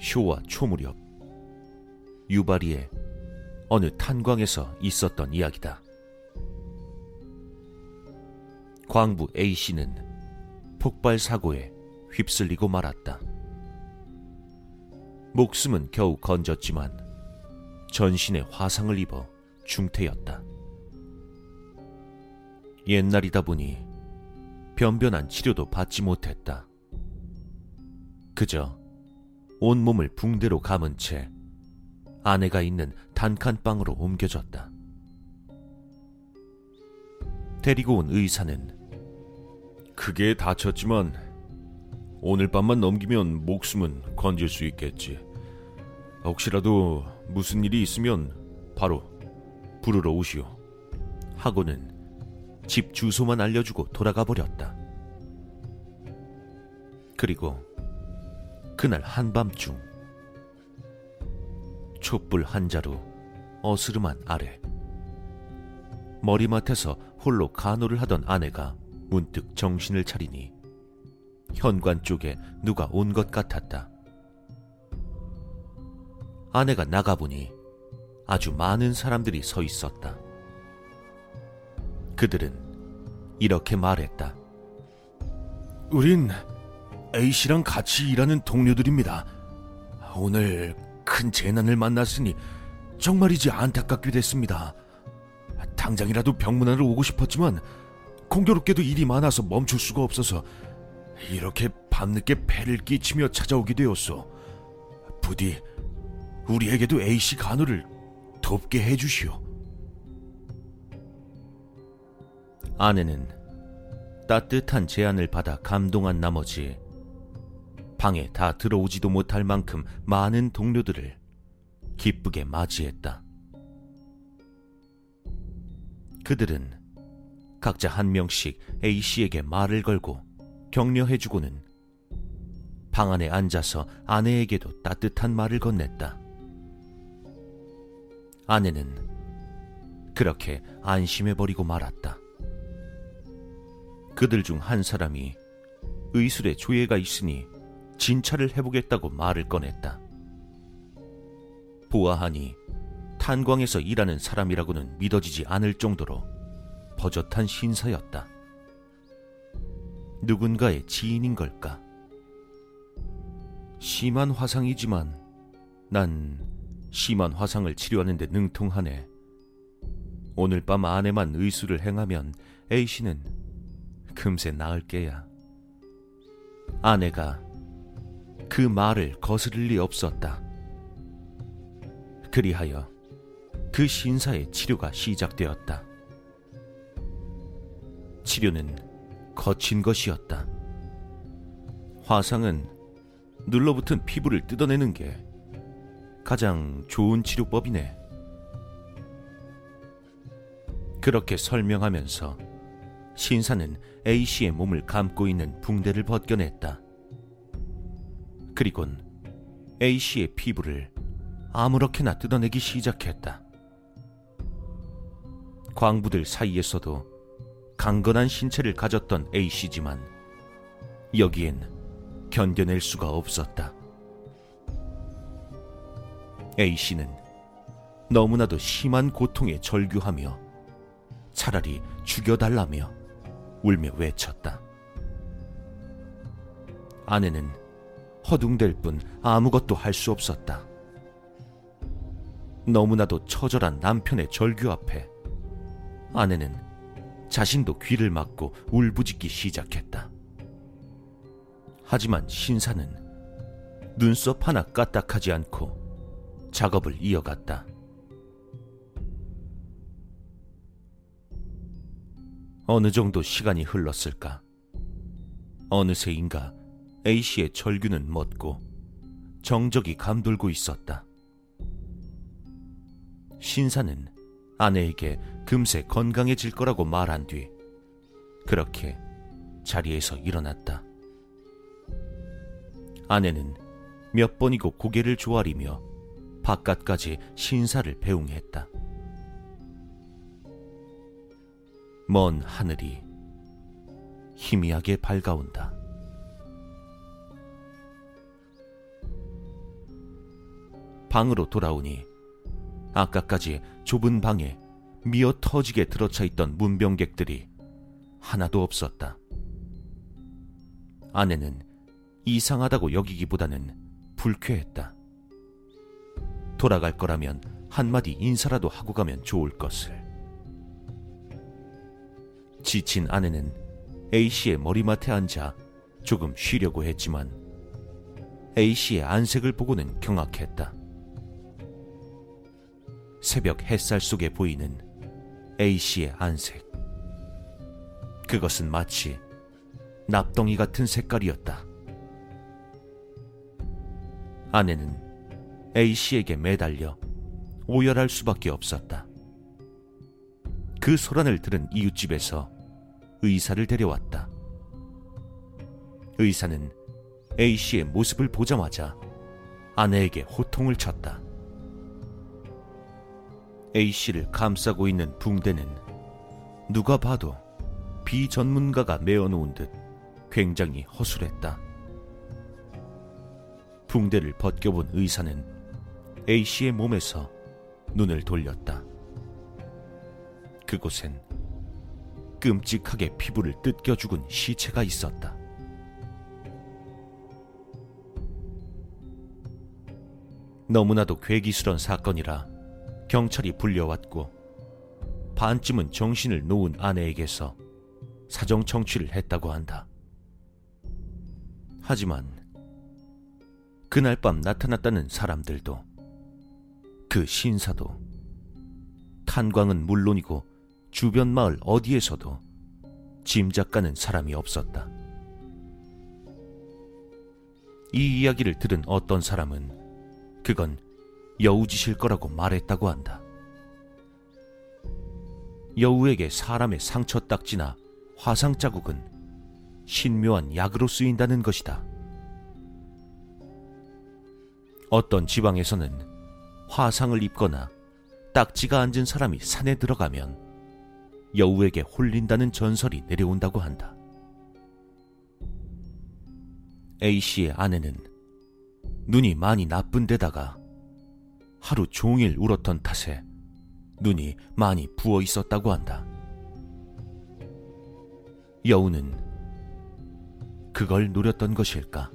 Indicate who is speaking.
Speaker 1: 효와 초무렵 유바리의 어느 탄광에서 있었던 이야기다. 광부 A씨는 폭발 사고에 휩쓸리고 말았다. 목숨은 겨우 건졌지만 전신에 화상을 입어 중태였다. 옛날이다 보니 변변한 치료도 받지 못했다. 그저 온몸을 붕대로 감은 채 아내가 있는 단칸방으로 옮겨졌다. 데리고 온 의사는 크게 다쳤지만 오늘 밤만 넘기면 목숨은 건질 수 있겠지. 혹시라도 무슨 일이 있으면 바로 부르러 오시오. 하고는 집 주소만 알려주고 돌아가 버렸다. 그리고 그날 한밤중 촛불 한 자루 어스름한 아래 머리맡에서 홀로 간호를 하던 아내가 문득 정신을 차리니 현관 쪽에 누가 온 것 같았다. 아내가 나가보니 아주 많은 사람들이 서 있었다. 그들은 이렇게 말했다. 우린 A씨랑 같이 일하는 동료들입니다. 오늘 큰 재난을 만났으니 정말이지 안타깝게 됐습니다. 당장이라도 병문안을 오고 싶었지만 공교롭게도 일이 많아서 멈출 수가 없어서 이렇게 밤늦게 폐를 끼치며 찾아오게 되었소. 부디 우리에게도 A씨 간호를 돕게 해주시오. 아내는 따뜻한 제안을 받아 감동한 나머지 방에 다 들어오지도 못할 만큼 많은 동료들을 기쁘게 맞이했다. 그들은 각자 한 명씩 A씨에게 말을 걸고 격려해주고는 방 안에 앉아서 아내에게도 따뜻한 말을 건넸다. 아내는 그렇게 안심해버리고 말았다. 그들 중 한 사람이 의술에 조예가 있으니 진찰을 해보겠다고 말을 꺼냈다. 보아하니 탄광에서 일하는 사람이라고는 믿어지지 않을 정도로 버젓한 신사였다. 누군가의 지인인 걸까? 심한 화상이지만 난 심한 화상을 치료하는데 능통하네. 오늘 밤 안에만 의술을 행하면 A씨는 금세 나을 게야. 아내가 그 말을 거스를 리 없었다. 그리하여 그 신사의 치료가 시작되었다. 치료는 거친 것이었다. 화상은 눌러붙은 피부를 뜯어내는 게 가장 좋은 치료법이네. 그렇게 설명하면서 신사는 A씨의 몸을 감고 있는 붕대를 벗겨냈다. 그리곤 A씨의 피부를 아무렇게나 뜯어내기 시작했다. 광부들 사이에서도 강건한 신체를 가졌던 A씨지만 여기엔 견뎌낼 수가 없었다. A씨는 너무나도 심한 고통에 절규하며 차라리 죽여달라며 울며 외쳤다. 아내는 허둥댈 뿐 아무것도 할 수 없었다. 너무나도 처절한 남편의 절규 앞에 아내는 자신도 귀를 막고 울부짖기 시작했다. 하지만 신사는 눈썹 하나 까딱하지 않고 작업을 이어갔다. 어느 정도 시간이 흘렀을까? 어느새인가 A씨의 절규는 멎고 정적이 감돌고 있었다. 신사는 아내에게 금세 건강해질 거라고 말한 뒤 그렇게 자리에서 일어났다. 아내는 몇 번이고 고개를 조아리며 바깥까지 신사를 배웅했다. 먼 하늘이 희미하게 밝아온다. 방으로 돌아오니 아까까지 좁은 방에 미어 터지게 들어차 있던 문병객들이 하나도 없었다. 아내는 이상하다고 여기기보다는 불쾌했다. 돌아갈 거라면 한마디 인사라도 하고 가면 좋을 것을. 지친 아내는 A씨의 머리맡에 앉아 조금 쉬려고 했지만 A씨의 안색을 보고는 경악했다. 새벽 햇살 속에 보이는 A씨의 안색. 그것은 마치 납덩이 같은 색깔이었다. 아내는 A씨에게 매달려 오열할 수밖에 없었다. 그 소란을 들은 이웃집에서 의사를 데려왔다. 의사는 A씨의 모습을 보자마자 아내에게 호통을 쳤다. A씨를 감싸고 있는 붕대는 누가 봐도 비전문가가 메어놓은 듯 굉장히 허술했다. 붕대를 벗겨본 의사는 A씨의 몸에서 눈을 돌렸다. 그곳엔 끔찍하게 피부를 뜯겨 죽은 시체가 있었다. 너무나도 괴기스런 사건이라 경찰이 불려왔고 반쯤은 정신을 놓은 아내에게서 사정 청취를 했다고 한다. 하지만 그날 밤 나타났다는 사람들도 그 신사도 탄광은 물론이고 주변 마을 어디에서도 짐작 가는 사람이 없었다. 이 이야기를 들은 어떤 사람은 그건 여우짓일 거라고 말했다고 한다. 여우에게 사람의 상처 딱지나 화상 자국은 신묘한 약으로 쓰인다는 것이다. 어떤 지방에서는 화상을 입거나 딱지가 앉은 사람이 산에 들어가면 여우에게 홀린다는 전설이 내려온다고 한다. A씨의 아내는 눈이 많이 나쁜 데다가 하루 종일 울었던 탓에 눈이 많이 부어 있었다고 한다. 여우는 그걸 노렸던 것일까?